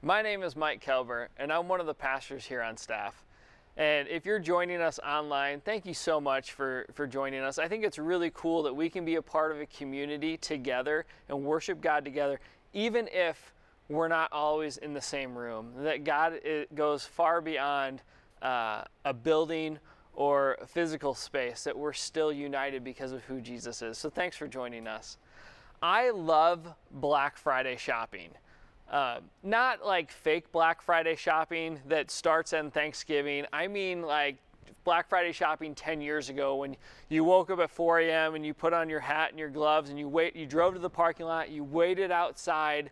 My name is Mike Kelber, and I'm one of the pastors here on staff. And if you're joining us online, thank you so much for, for joining us. I think it's really cool that we can be a part of a community together and worship God together, even if we're not always in the same room. That God goes far beyond uh, a building or physical space, that we're still united because of who Jesus is. So thanks for joining us. I love Black Friday shopping. Uh, not like fake Black Friday shopping that starts on Thanksgiving. I mean, like Black Friday shopping 10 years ago when you woke up at 4 a.m. and you put on your hat and your gloves and you wait, you drove to the parking lot, you waited outside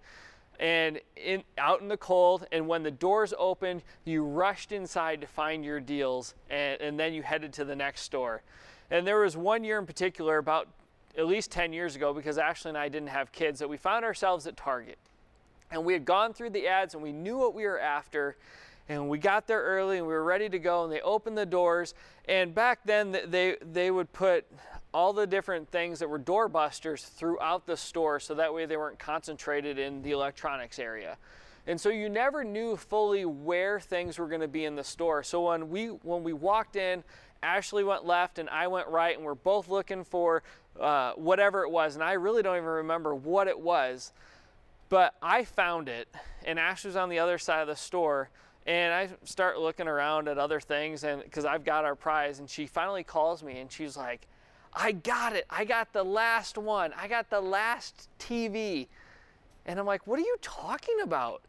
and in, out in the cold, and when the doors opened, you rushed inside to find your deals, and, and then you headed to the next store. And there was one year in particular, about at least 10 years ago, because Ashley and I didn't have kids, that we found ourselves at Target and we had gone through the ads and we knew what we were after and we got there early and we were ready to go and they opened the doors and back then they they would put all the different things that were doorbusters throughout the store so that way they weren't concentrated in the electronics area. And so you never knew fully where things were going to be in the store. So when we when we walked in ashley went left and i went right and we're both looking for uh, whatever it was and i really don't even remember what it was but I found it, and Ash was on the other side of the store, and I start looking around at other things, and because I've got our prize, and she finally calls me, and she's like, "I got it! I got the last one! I got the last TV!" And I'm like, "What are you talking about?"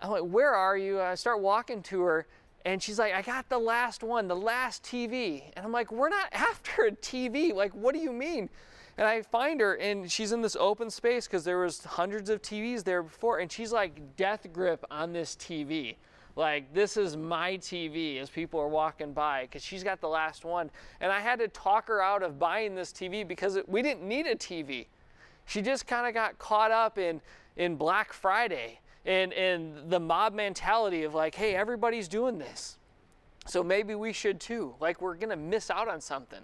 I'm like, "Where are you?" I start walking to her, and she's like, "I got the last one, the last TV," and I'm like, "We're not after a TV! Like, what do you mean?" And I find her, and she's in this open space because there was hundreds of TVs there before, and she's like death grip on this TV. Like this is my TV as people are walking by because she's got the last one. And I had to talk her out of buying this TV because it, we didn't need a TV. She just kind of got caught up in in Black Friday and and the mob mentality of like, hey, everybody's doing this. So maybe we should too. Like we're going to miss out on something.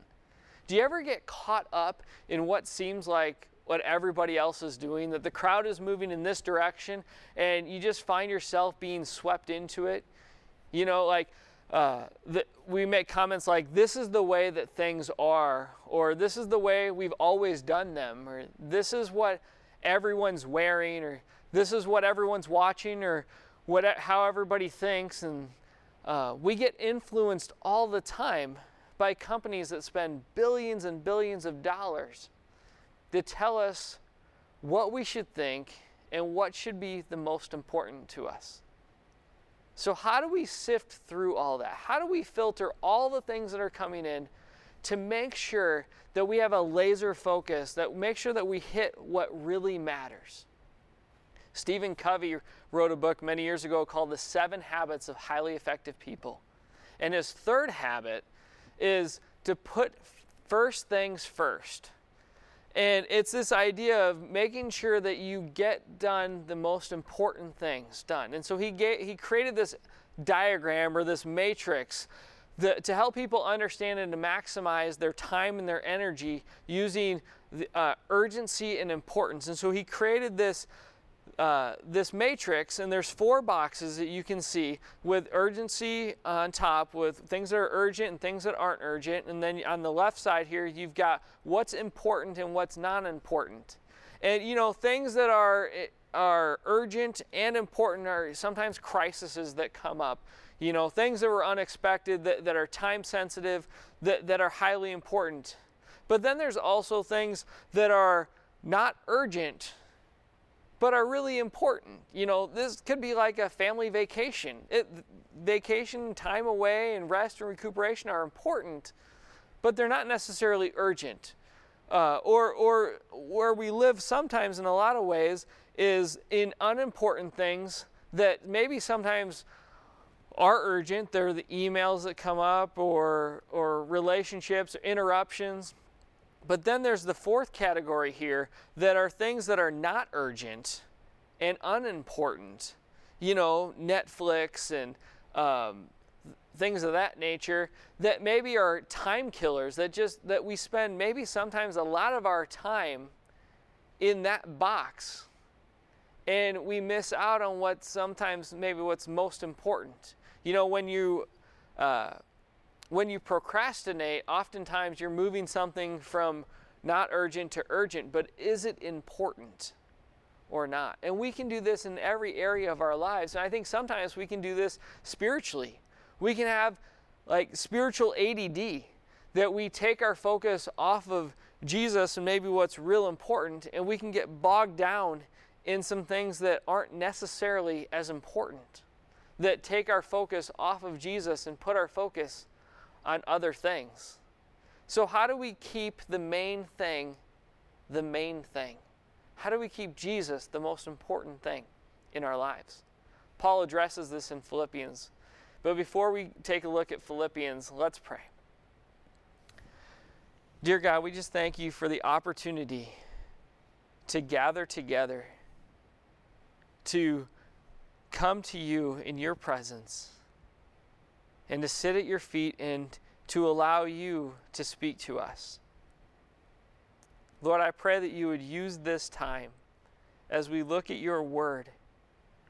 Do you ever get caught up in what seems like what everybody else is doing, that the crowd is moving in this direction, and you just find yourself being swept into it? You know, like uh, the, we make comments like, this is the way that things are, or this is the way we've always done them, or this is what everyone's wearing, or this is what everyone's watching, or what, how everybody thinks. And uh, we get influenced all the time by companies that spend billions and billions of dollars to tell us what we should think and what should be the most important to us. So, how do we sift through all that? How do we filter all the things that are coming in to make sure that we have a laser focus, that make sure that we hit what really matters? Stephen Covey wrote a book many years ago called The Seven Habits of Highly Effective People. And his third habit is to put first things first. And it's this idea of making sure that you get done the most important things done. And so he, he created this diagram or this matrix the, to help people understand and to maximize their time and their energy using the, uh, urgency and importance. And so he created this uh, this matrix, and there's four boxes that you can see with urgency on top, with things that are urgent and things that aren't urgent. And then on the left side here, you've got what's important and what's not important. And you know, things that are are urgent and important are sometimes crises that come up. You know, things that were unexpected, that, that are time sensitive, that, that are highly important. But then there's also things that are not urgent but are really important. You know, this could be like a family vacation. It, vacation, time away, and rest and recuperation are important, but they're not necessarily urgent. Uh, or, or where we live sometimes in a lot of ways is in unimportant things that maybe sometimes are urgent. They're the emails that come up, or, or relationships, or interruptions but then there's the fourth category here that are things that are not urgent and unimportant. You know, Netflix and um, things of that nature that maybe are time killers that just that we spend maybe sometimes a lot of our time in that box and we miss out on what sometimes maybe what's most important. You know, when you uh, when you procrastinate, oftentimes you're moving something from not urgent to urgent, but is it important or not? And we can do this in every area of our lives. And I think sometimes we can do this spiritually. We can have like spiritual ADD that we take our focus off of Jesus and maybe what's real important, and we can get bogged down in some things that aren't necessarily as important, that take our focus off of Jesus and put our focus on other things. So, how do we keep the main thing the main thing? How do we keep Jesus the most important thing in our lives? Paul addresses this in Philippians. But before we take a look at Philippians, let's pray. Dear God, we just thank you for the opportunity to gather together, to come to you in your presence, and to sit at your feet and to allow you to speak to us. Lord, I pray that you would use this time as we look at your word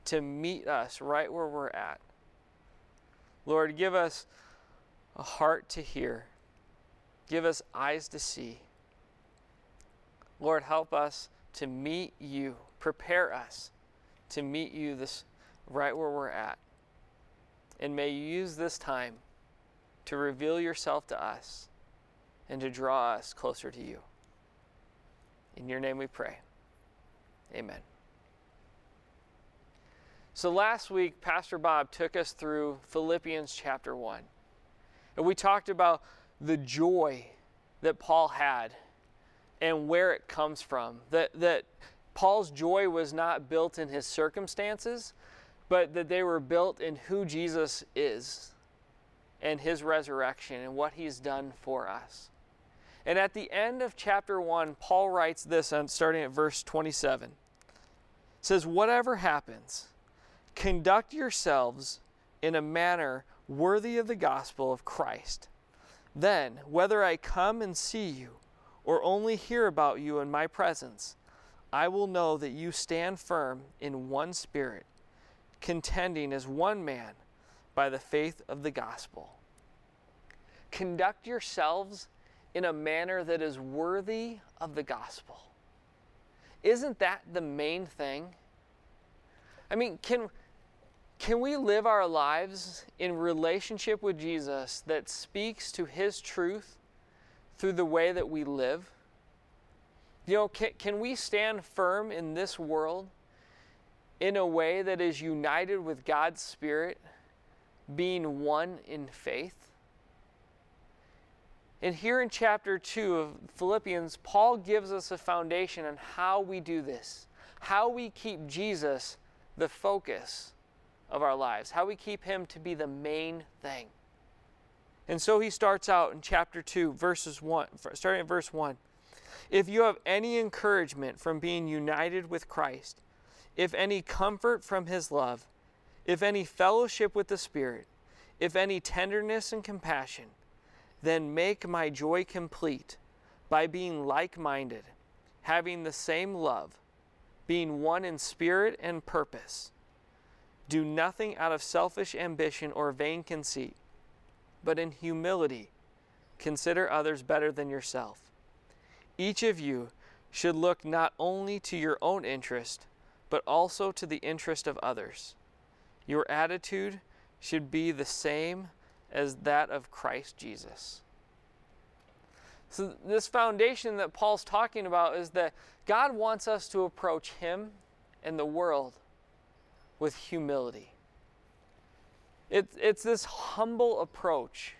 to meet us right where we're at. Lord, give us a heart to hear, give us eyes to see. Lord, help us to meet you, prepare us to meet you this right where we're at. And may you use this time to reveal yourself to us and to draw us closer to you. In your name we pray. Amen. So last week, Pastor Bob took us through Philippians chapter 1. And we talked about the joy that Paul had and where it comes from. That, that Paul's joy was not built in his circumstances, but that they were built in who Jesus is and his resurrection and what he's done for us. And at the end of chapter 1, Paul writes this starting at verse 27. It says, Whatever happens, conduct yourselves in a manner worthy of the gospel of Christ. Then, whether I come and see you or only hear about you in my presence, I will know that you stand firm in one spirit, contending as one man by the faith of the gospel. Conduct yourselves in a manner that is worthy of the gospel. Isn't that the main thing? I mean, can, can we live our lives in relationship with Jesus that speaks to his truth through the way that we live? You know, can, can we stand firm in this world in a way that is united with God's Spirit, being one in faith? And here in chapter 2 of Philippians, Paul gives us a foundation on how we do this, how we keep Jesus the focus of our lives, how we keep him to be the main thing. And so he starts out in chapter 2, verses 1, starting at verse 1. If you have any encouragement from being united with Christ, if any comfort from his love, if any fellowship with the Spirit, if any tenderness and compassion, then make my joy complete by being like minded, having the same love, being one in spirit and purpose. Do nothing out of selfish ambition or vain conceit, but in humility consider others better than yourself. Each of you should look not only to your own interest, but also to the interest of others. Your attitude should be the same as that of Christ Jesus. So, this foundation that Paul's talking about is that God wants us to approach Him and the world with humility. It's, it's this humble approach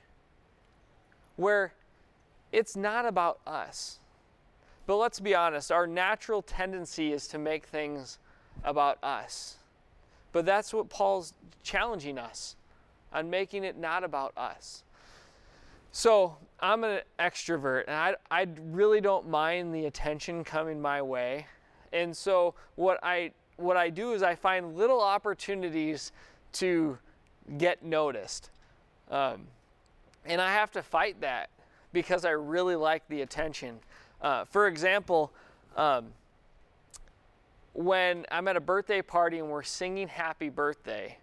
where it's not about us. But let's be honest, our natural tendency is to make things about us. But that's what Paul's challenging us on making it not about us. So I'm an extrovert, and I, I really don't mind the attention coming my way. And so what I what I do is I find little opportunities to get noticed, um, and I have to fight that because I really like the attention. Uh, for example, um, when I'm at a birthday party and we're singing happy birthday,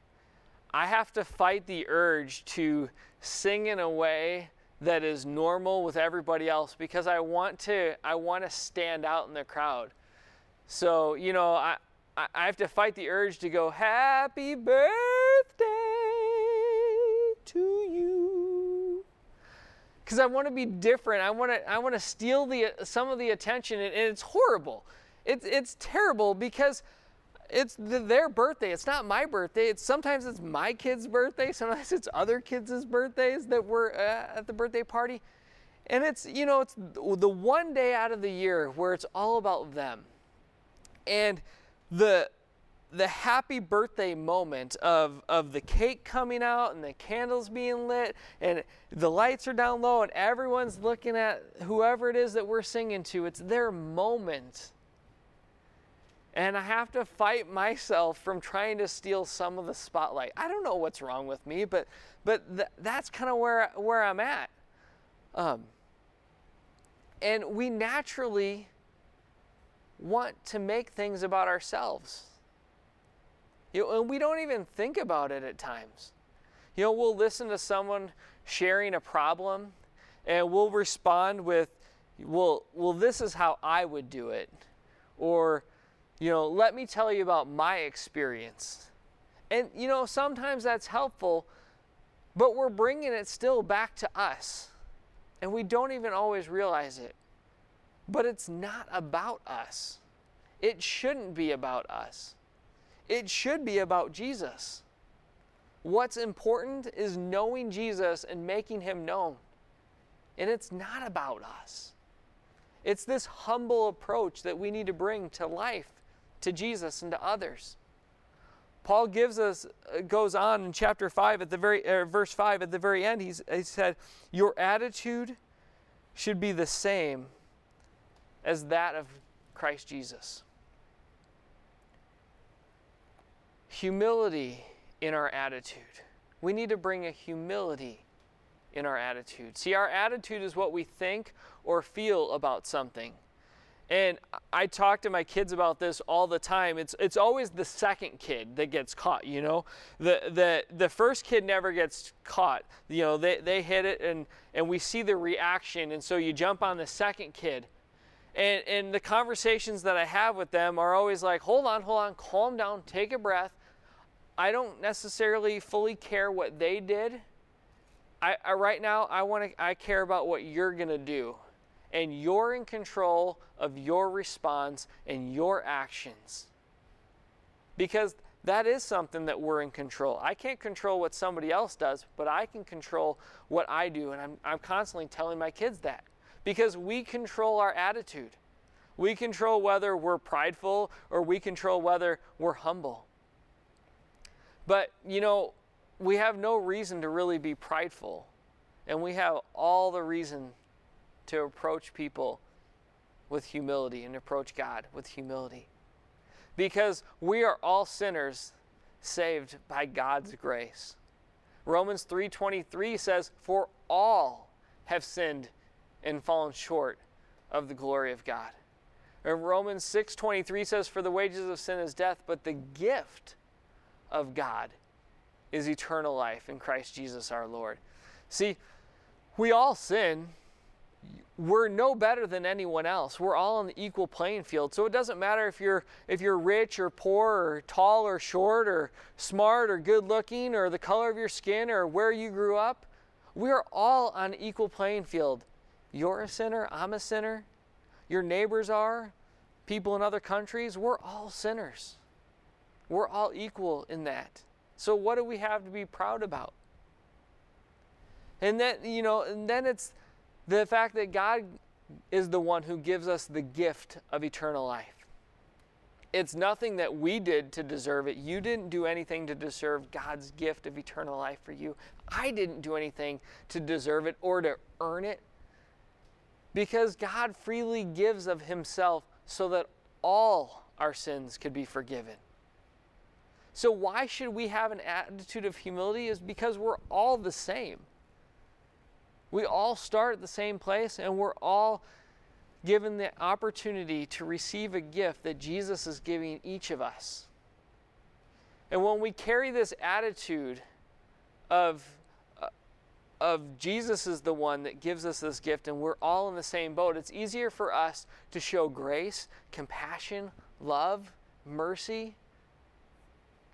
I have to fight the urge to sing in a way that is normal with everybody else because I want to I want to stand out in the crowd. So, you know, I I have to fight the urge to go happy birthday to you because I want to be different. I want to I want to steal the some of the attention and, and it's horrible. It's it's terrible because it's their birthday. It's not my birthday. It's sometimes it's my kid's birthday. Sometimes it's other kids' birthdays that were uh, at the birthday party. And it's, you know, it's the one day out of the year where it's all about them. And the the happy birthday moment of, of the cake coming out and the candles being lit and the lights are down low and everyone's looking at whoever it is that we're singing to. It's their moment and I have to fight myself from trying to steal some of the spotlight. I don't know what's wrong with me, but but th- that's kind of where where I'm at. Um, and we naturally want to make things about ourselves. You know, and we don't even think about it at times. You know, we'll listen to someone sharing a problem and we'll respond with, well, well, this is how I would do it. Or you know, let me tell you about my experience. And, you know, sometimes that's helpful, but we're bringing it still back to us. And we don't even always realize it. But it's not about us. It shouldn't be about us. It should be about Jesus. What's important is knowing Jesus and making him known. And it's not about us. It's this humble approach that we need to bring to life to Jesus and to others. Paul gives us uh, goes on in chapter 5 at the very uh, verse 5 at the very end he's, he said your attitude should be the same as that of Christ Jesus. Humility in our attitude. We need to bring a humility in our attitude. See, our attitude is what we think or feel about something. And I talk to my kids about this all the time. It's it's always the second kid that gets caught, you know. The the the first kid never gets caught. You know, they, they hit it and, and we see the reaction and so you jump on the second kid. And and the conversations that I have with them are always like, hold on, hold on, calm down, take a breath. I don't necessarily fully care what they did. I, I right now I want to I care about what you're gonna do and you're in control of your response and your actions. Because that is something that we're in control. I can't control what somebody else does, but I can control what I do. And I'm, I'm constantly telling my kids that because we control our attitude. We control whether we're prideful or we control whether we're humble. But, you know, we have no reason to really be prideful. And we have all the reason to approach people with humility and approach God with humility. Because we are all sinners saved by God's grace. Romans 3:23 says, "For all have sinned and fallen short of the glory of God." And Romans 6:23 says, "For the wages of sin is death, but the gift of God is eternal life in Christ Jesus our Lord." See, we all sin we're no better than anyone else. We're all on the equal playing field. So it doesn't matter if you're if you're rich or poor or tall or short or smart or good looking or the color of your skin or where you grew up. We are all on equal playing field. You're a sinner, I'm a sinner. Your neighbors are, people in other countries, we're all sinners. We're all equal in that. So what do we have to be proud about? And then, you know, and then it's the fact that God is the one who gives us the gift of eternal life. It's nothing that we did to deserve it. You didn't do anything to deserve God's gift of eternal life for you. I didn't do anything to deserve it or to earn it. Because God freely gives of Himself so that all our sins could be forgiven. So, why should we have an attitude of humility? Is because we're all the same. We all start at the same place and we're all given the opportunity to receive a gift that Jesus is giving each of us. And when we carry this attitude of, uh, of Jesus is the one that gives us this gift and we're all in the same boat, it's easier for us to show grace, compassion, love, mercy.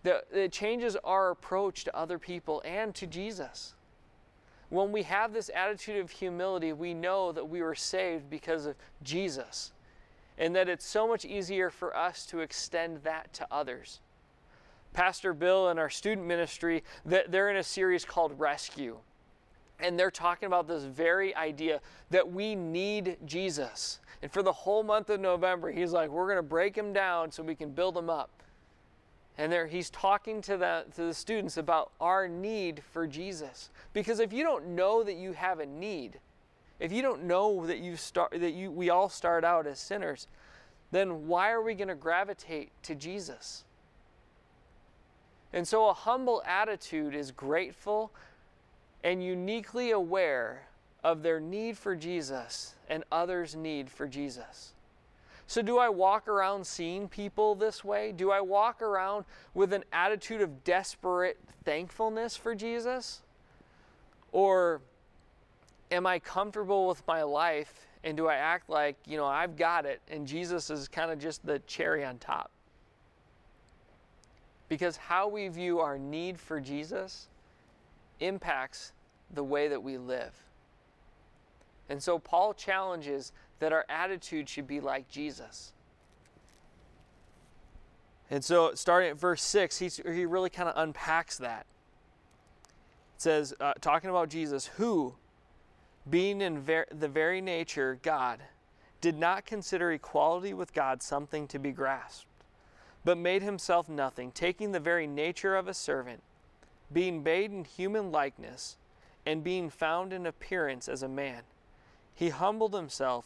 That it changes our approach to other people and to Jesus. When we have this attitude of humility, we know that we were saved because of Jesus and that it's so much easier for us to extend that to others. Pastor Bill and our student ministry, they're in a series called Rescue. And they're talking about this very idea that we need Jesus. And for the whole month of November, he's like, we're going to break him down so we can build him up. And there he's talking to the, to the students about our need for Jesus. Because if you don't know that you have a need, if you don't know that you start that you we all start out as sinners, then why are we going to gravitate to Jesus? And so a humble attitude is grateful and uniquely aware of their need for Jesus and others' need for Jesus. So, do I walk around seeing people this way? Do I walk around with an attitude of desperate thankfulness for Jesus? Or am I comfortable with my life and do I act like, you know, I've got it and Jesus is kind of just the cherry on top? Because how we view our need for Jesus impacts the way that we live. And so Paul challenges that our attitude should be like Jesus. And so, starting at verse 6, he he really kind of unpacks that. It says, uh, talking about Jesus, who, being in ver- the very nature God, did not consider equality with God something to be grasped, but made himself nothing, taking the very nature of a servant, being made in human likeness, and being found in appearance as a man. He humbled himself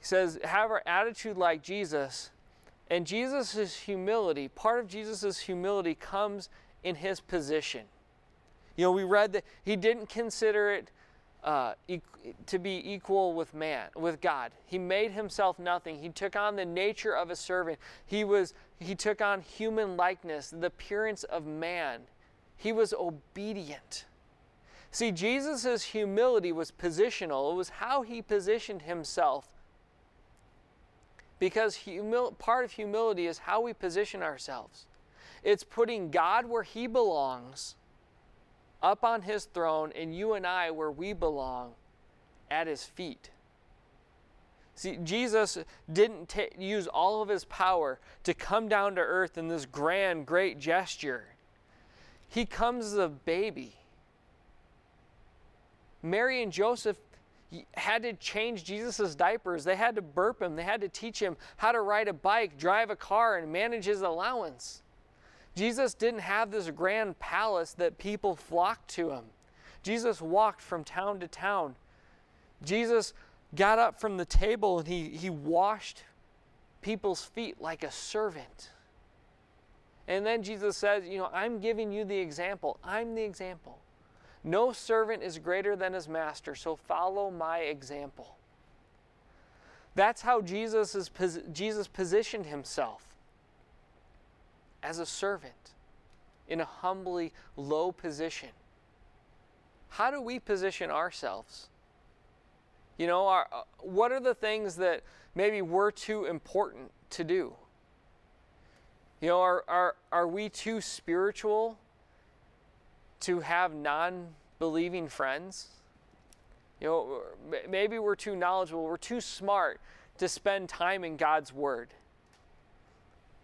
He says, have our attitude like Jesus. And Jesus' humility, part of Jesus' humility comes in his position. You know, we read that he didn't consider it uh, e- to be equal with man, with God. He made himself nothing. He took on the nature of a servant. He was he took on human likeness, the appearance of man. He was obedient. See, Jesus' humility was positional. It was how he positioned himself because humil- part of humility is how we position ourselves. It's putting God where He belongs, up on His throne, and you and I where we belong, at His feet. See, Jesus didn't t- use all of His power to come down to earth in this grand, great gesture. He comes as a baby. Mary and Joseph had to change Jesus' diapers. They had to burp him. They had to teach him how to ride a bike, drive a car, and manage his allowance. Jesus didn't have this grand palace that people flocked to him. Jesus walked from town to town. Jesus got up from the table and he, he washed people's feet like a servant. And then Jesus says, You know, I'm giving you the example. I'm the example. No servant is greater than his master, so follow my example. That's how Jesus, is, Jesus positioned himself as a servant in a humbly low position. How do we position ourselves? You know, our, uh, what are the things that maybe we're too important to do? You know, are, are, are we too spiritual to have non believing friends. You know, maybe we're too knowledgeable, we're too smart to spend time in God's Word.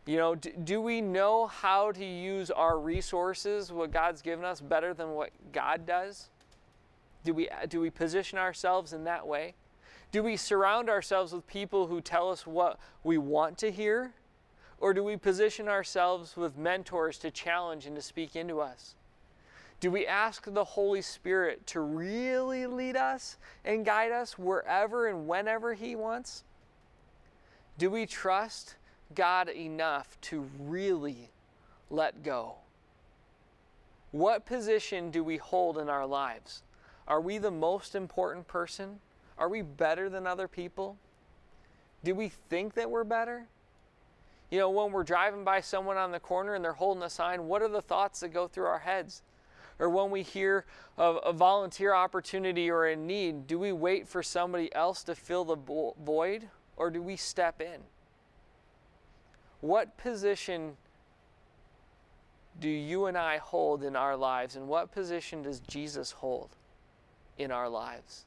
You know, do, do, we know how to use our resources, what God's given us, better than what God does? Do we, uh, do we position ourselves in that way? Do we surround ourselves with people who tell us what we want to hear? Or do we position ourselves with mentors to challenge and to speak into us? Do we ask the Holy Spirit to really lead us and guide us wherever and whenever He wants? Do we trust God enough to really let go? What position do we hold in our lives? Are we the most important person? Are we better than other people? Do we think that we're better? You know, when we're driving by someone on the corner and they're holding a sign, what are the thoughts that go through our heads? Or when we hear of a volunteer opportunity or a need, do we wait for somebody else to fill the void or do we step in? What position do you and I hold in our lives, and what position does Jesus hold in our lives?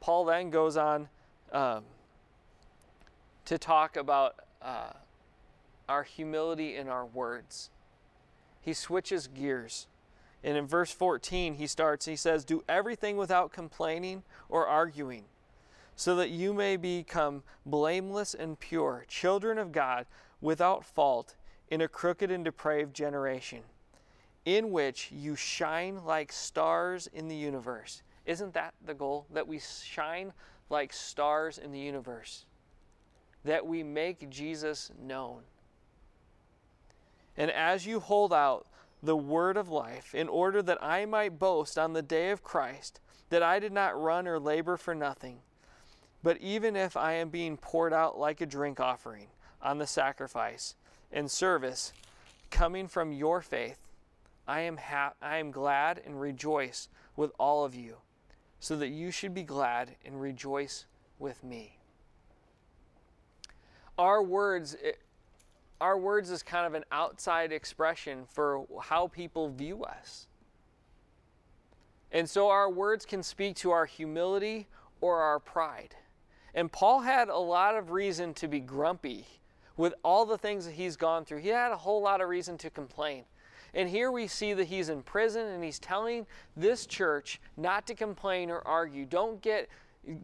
Paul then goes on um, to talk about uh, our humility in our words. He switches gears. And in verse 14, he starts, he says, Do everything without complaining or arguing, so that you may become blameless and pure, children of God, without fault in a crooked and depraved generation, in which you shine like stars in the universe. Isn't that the goal? That we shine like stars in the universe, that we make Jesus known. And as you hold out the word of life, in order that I might boast on the day of Christ, that I did not run or labor for nothing, but even if I am being poured out like a drink offering on the sacrifice, and service coming from your faith, I am, ha- I am glad and rejoice with all of you, so that you should be glad and rejoice with me. Our words, eh, our words is kind of an outside expression for how people view us. And so our words can speak to our humility or our pride. And Paul had a lot of reason to be grumpy with all the things that he's gone through, he had a whole lot of reason to complain. And here we see that he's in prison and he's telling this church not to complain or argue. Don't get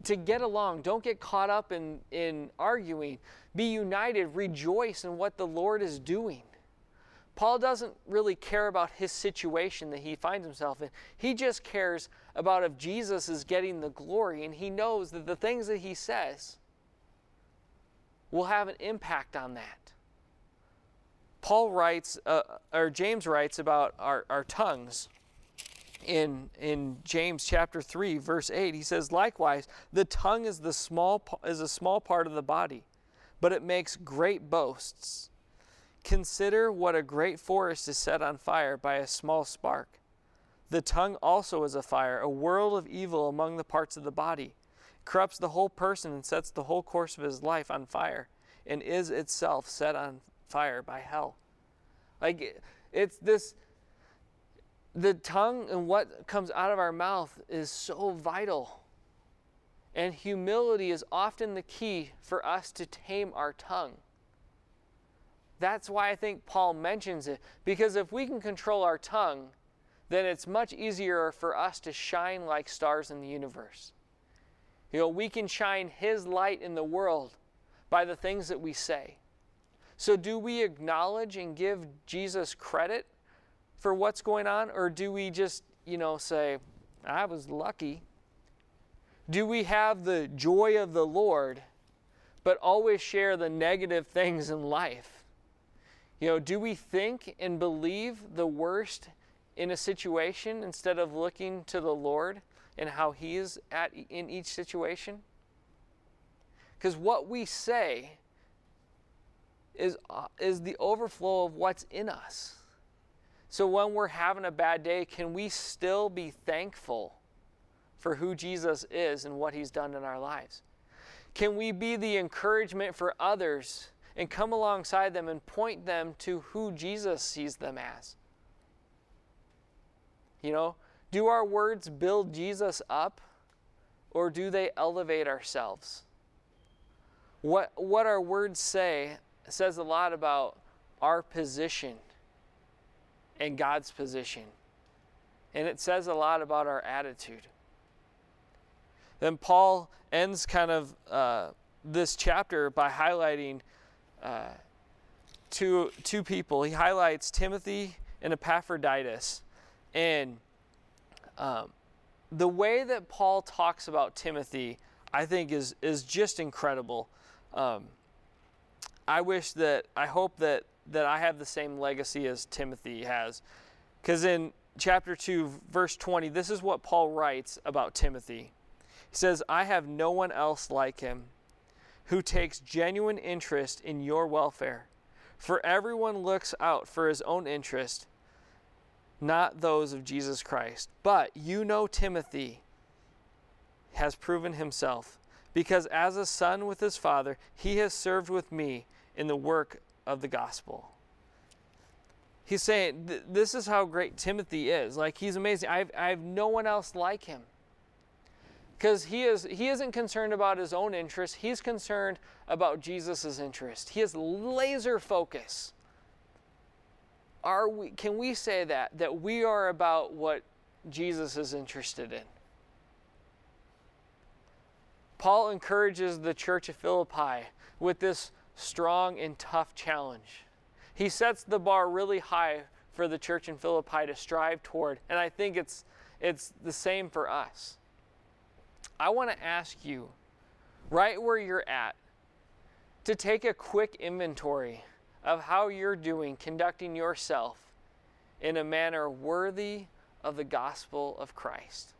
to get along. Don't get caught up in, in arguing. Be united. Rejoice in what the Lord is doing. Paul doesn't really care about his situation that he finds himself in. He just cares about if Jesus is getting the glory, and he knows that the things that he says will have an impact on that. Paul writes, uh, or James writes about our, our tongues in, in James chapter 3, verse 8. He says, Likewise, the tongue is, the small, is a small part of the body, but it makes great boasts. Consider what a great forest is set on fire by a small spark. The tongue also is a fire, a world of evil among the parts of the body corrupts the whole person and sets the whole course of his life on fire, and is itself set on fire by hell. Like it's this the tongue and what comes out of our mouth is so vital. And humility is often the key for us to tame our tongue. That's why I think Paul mentions it, because if we can control our tongue, then it's much easier for us to shine like stars in the universe. You know, we can shine His light in the world by the things that we say. So, do we acknowledge and give Jesus credit for what's going on, or do we just, you know, say, I was lucky? Do we have the joy of the Lord, but always share the negative things in life? You know, do we think and believe the worst in a situation instead of looking to the Lord? and how He is at in each situation? Because what we say is, uh, is the overflow of what's in us. So when we're having a bad day, can we still be thankful for who Jesus is and what He's done in our lives? Can we be the encouragement for others and come alongside them and point them to who Jesus sees them as? You know, do our words build Jesus up or do they elevate ourselves? What, what our words say says a lot about our position and God's position. And it says a lot about our attitude. Then Paul ends kind of uh, this chapter by highlighting uh, two, two people. He highlights Timothy and Epaphroditus. And um, the way that Paul talks about Timothy, I think, is, is just incredible. Um, I wish that, I hope that, that I have the same legacy as Timothy has. Because in chapter 2, verse 20, this is what Paul writes about Timothy. He says, I have no one else like him who takes genuine interest in your welfare. For everyone looks out for his own interest, not those of Jesus Christ. But you know Timothy has proven himself, because as a son with his father, he has served with me in the work of the gospel. He's saying, This is how great Timothy is. Like, he's amazing. I have, no one else like him because he is he isn't concerned about his own interest he's concerned about jesus' interest. He has laser focus. Are we can we say that that we are about what jesus is interested in? Paul encourages the church of philippi with this strong and tough challenge. He sets the bar really high for the church in philippi to strive toward and i think it's it's the same for us I want to ask you, right where you're at, to take a quick inventory of how you're doing conducting yourself in a manner worthy of the gospel of Christ.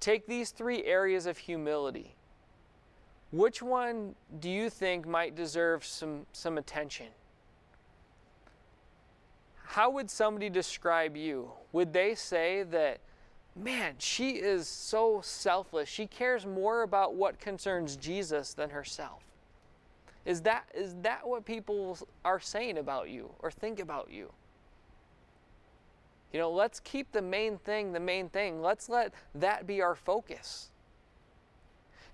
Take these three areas of humility. Which one do you think might deserve some, some attention? How would somebody describe you? Would they say that man, she is so selfless. She cares more about what concerns Jesus than herself. Is that, is that what people are saying about you or think about you? You know, let's keep the main thing the main thing. Let's let that be our focus.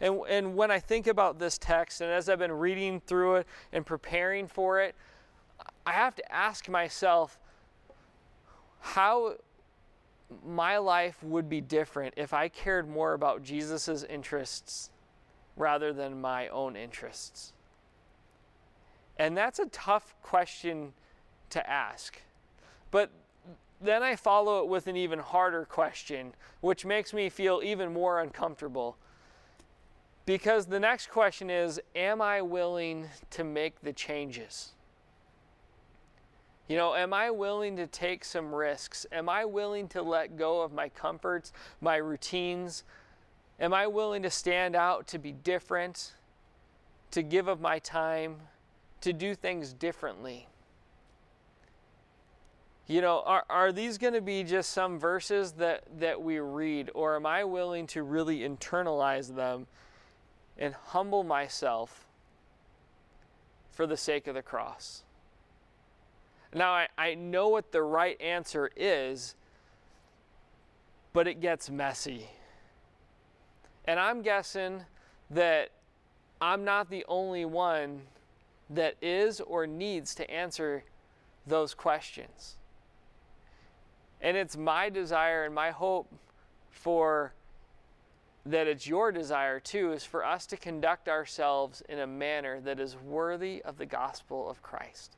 And, and when I think about this text, and as I've been reading through it and preparing for it, I have to ask myself how my life would be different if I cared more about Jesus' interests rather than my own interests? And that's a tough question to ask. But then I follow it with an even harder question, which makes me feel even more uncomfortable. Because the next question is Am I willing to make the changes? You know, am I willing to take some risks? Am I willing to let go of my comforts, my routines? Am I willing to stand out, to be different, to give of my time, to do things differently? You know, are, are these going to be just some verses that, that we read, or am I willing to really internalize them and humble myself for the sake of the cross? Now, I, I know what the right answer is, but it gets messy. And I'm guessing that I'm not the only one that is or needs to answer those questions. And it's my desire and my hope for that it's your desire too is for us to conduct ourselves in a manner that is worthy of the gospel of Christ.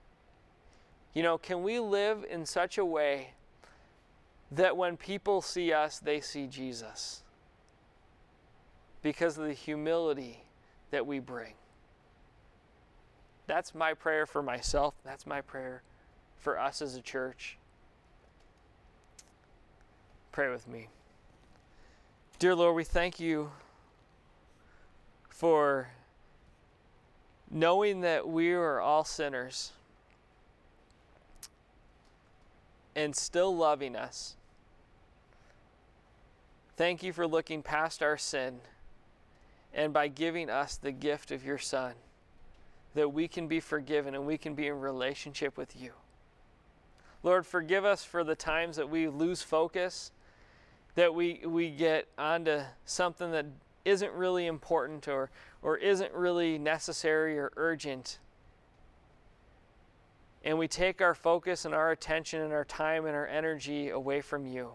You know, can we live in such a way that when people see us, they see Jesus? Because of the humility that we bring. That's my prayer for myself. That's my prayer for us as a church. Pray with me. Dear Lord, we thank you for knowing that we are all sinners and still loving us. Thank you for looking past our sin and by giving us the gift of your Son that we can be forgiven and we can be in relationship with you. Lord, forgive us for the times that we lose focus, that we, we get onto something that isn't really important or, or isn't really necessary or urgent and we take our focus and our attention and our time and our energy away from you.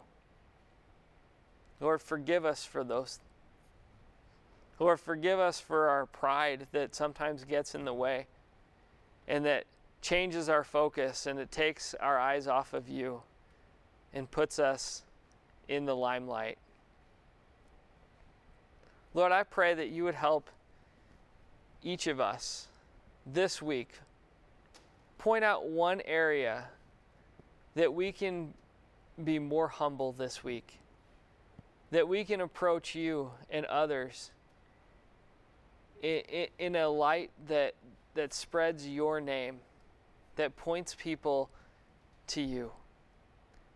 Lord, forgive us for those Lord, forgive us for our pride that sometimes gets in the way and that changes our focus and it takes our eyes off of you and puts us in the limelight. Lord, I pray that you would help each of us this week point out one area that we can be more humble this week, that we can approach you and others in, in, a light that, that spreads your name, that points people to you.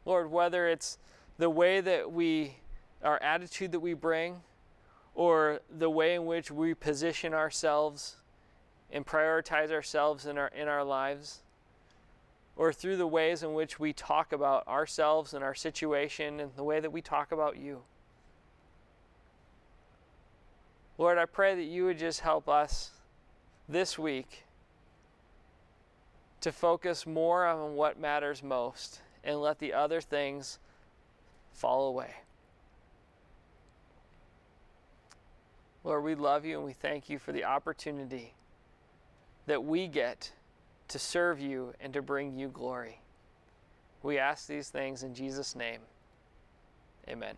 Lord, whether it's the way that we, our attitude that we bring, or the way in which we position ourselves and prioritize ourselves in our, in our lives, or through the ways in which we talk about ourselves and our situation and the way that we talk about you. Lord, I pray that you would just help us this week to focus more on what matters most and let the other things fall away. Lord, we love you and we thank you for the opportunity that we get to serve you and to bring you glory. We ask these things in Jesus' name. Amen.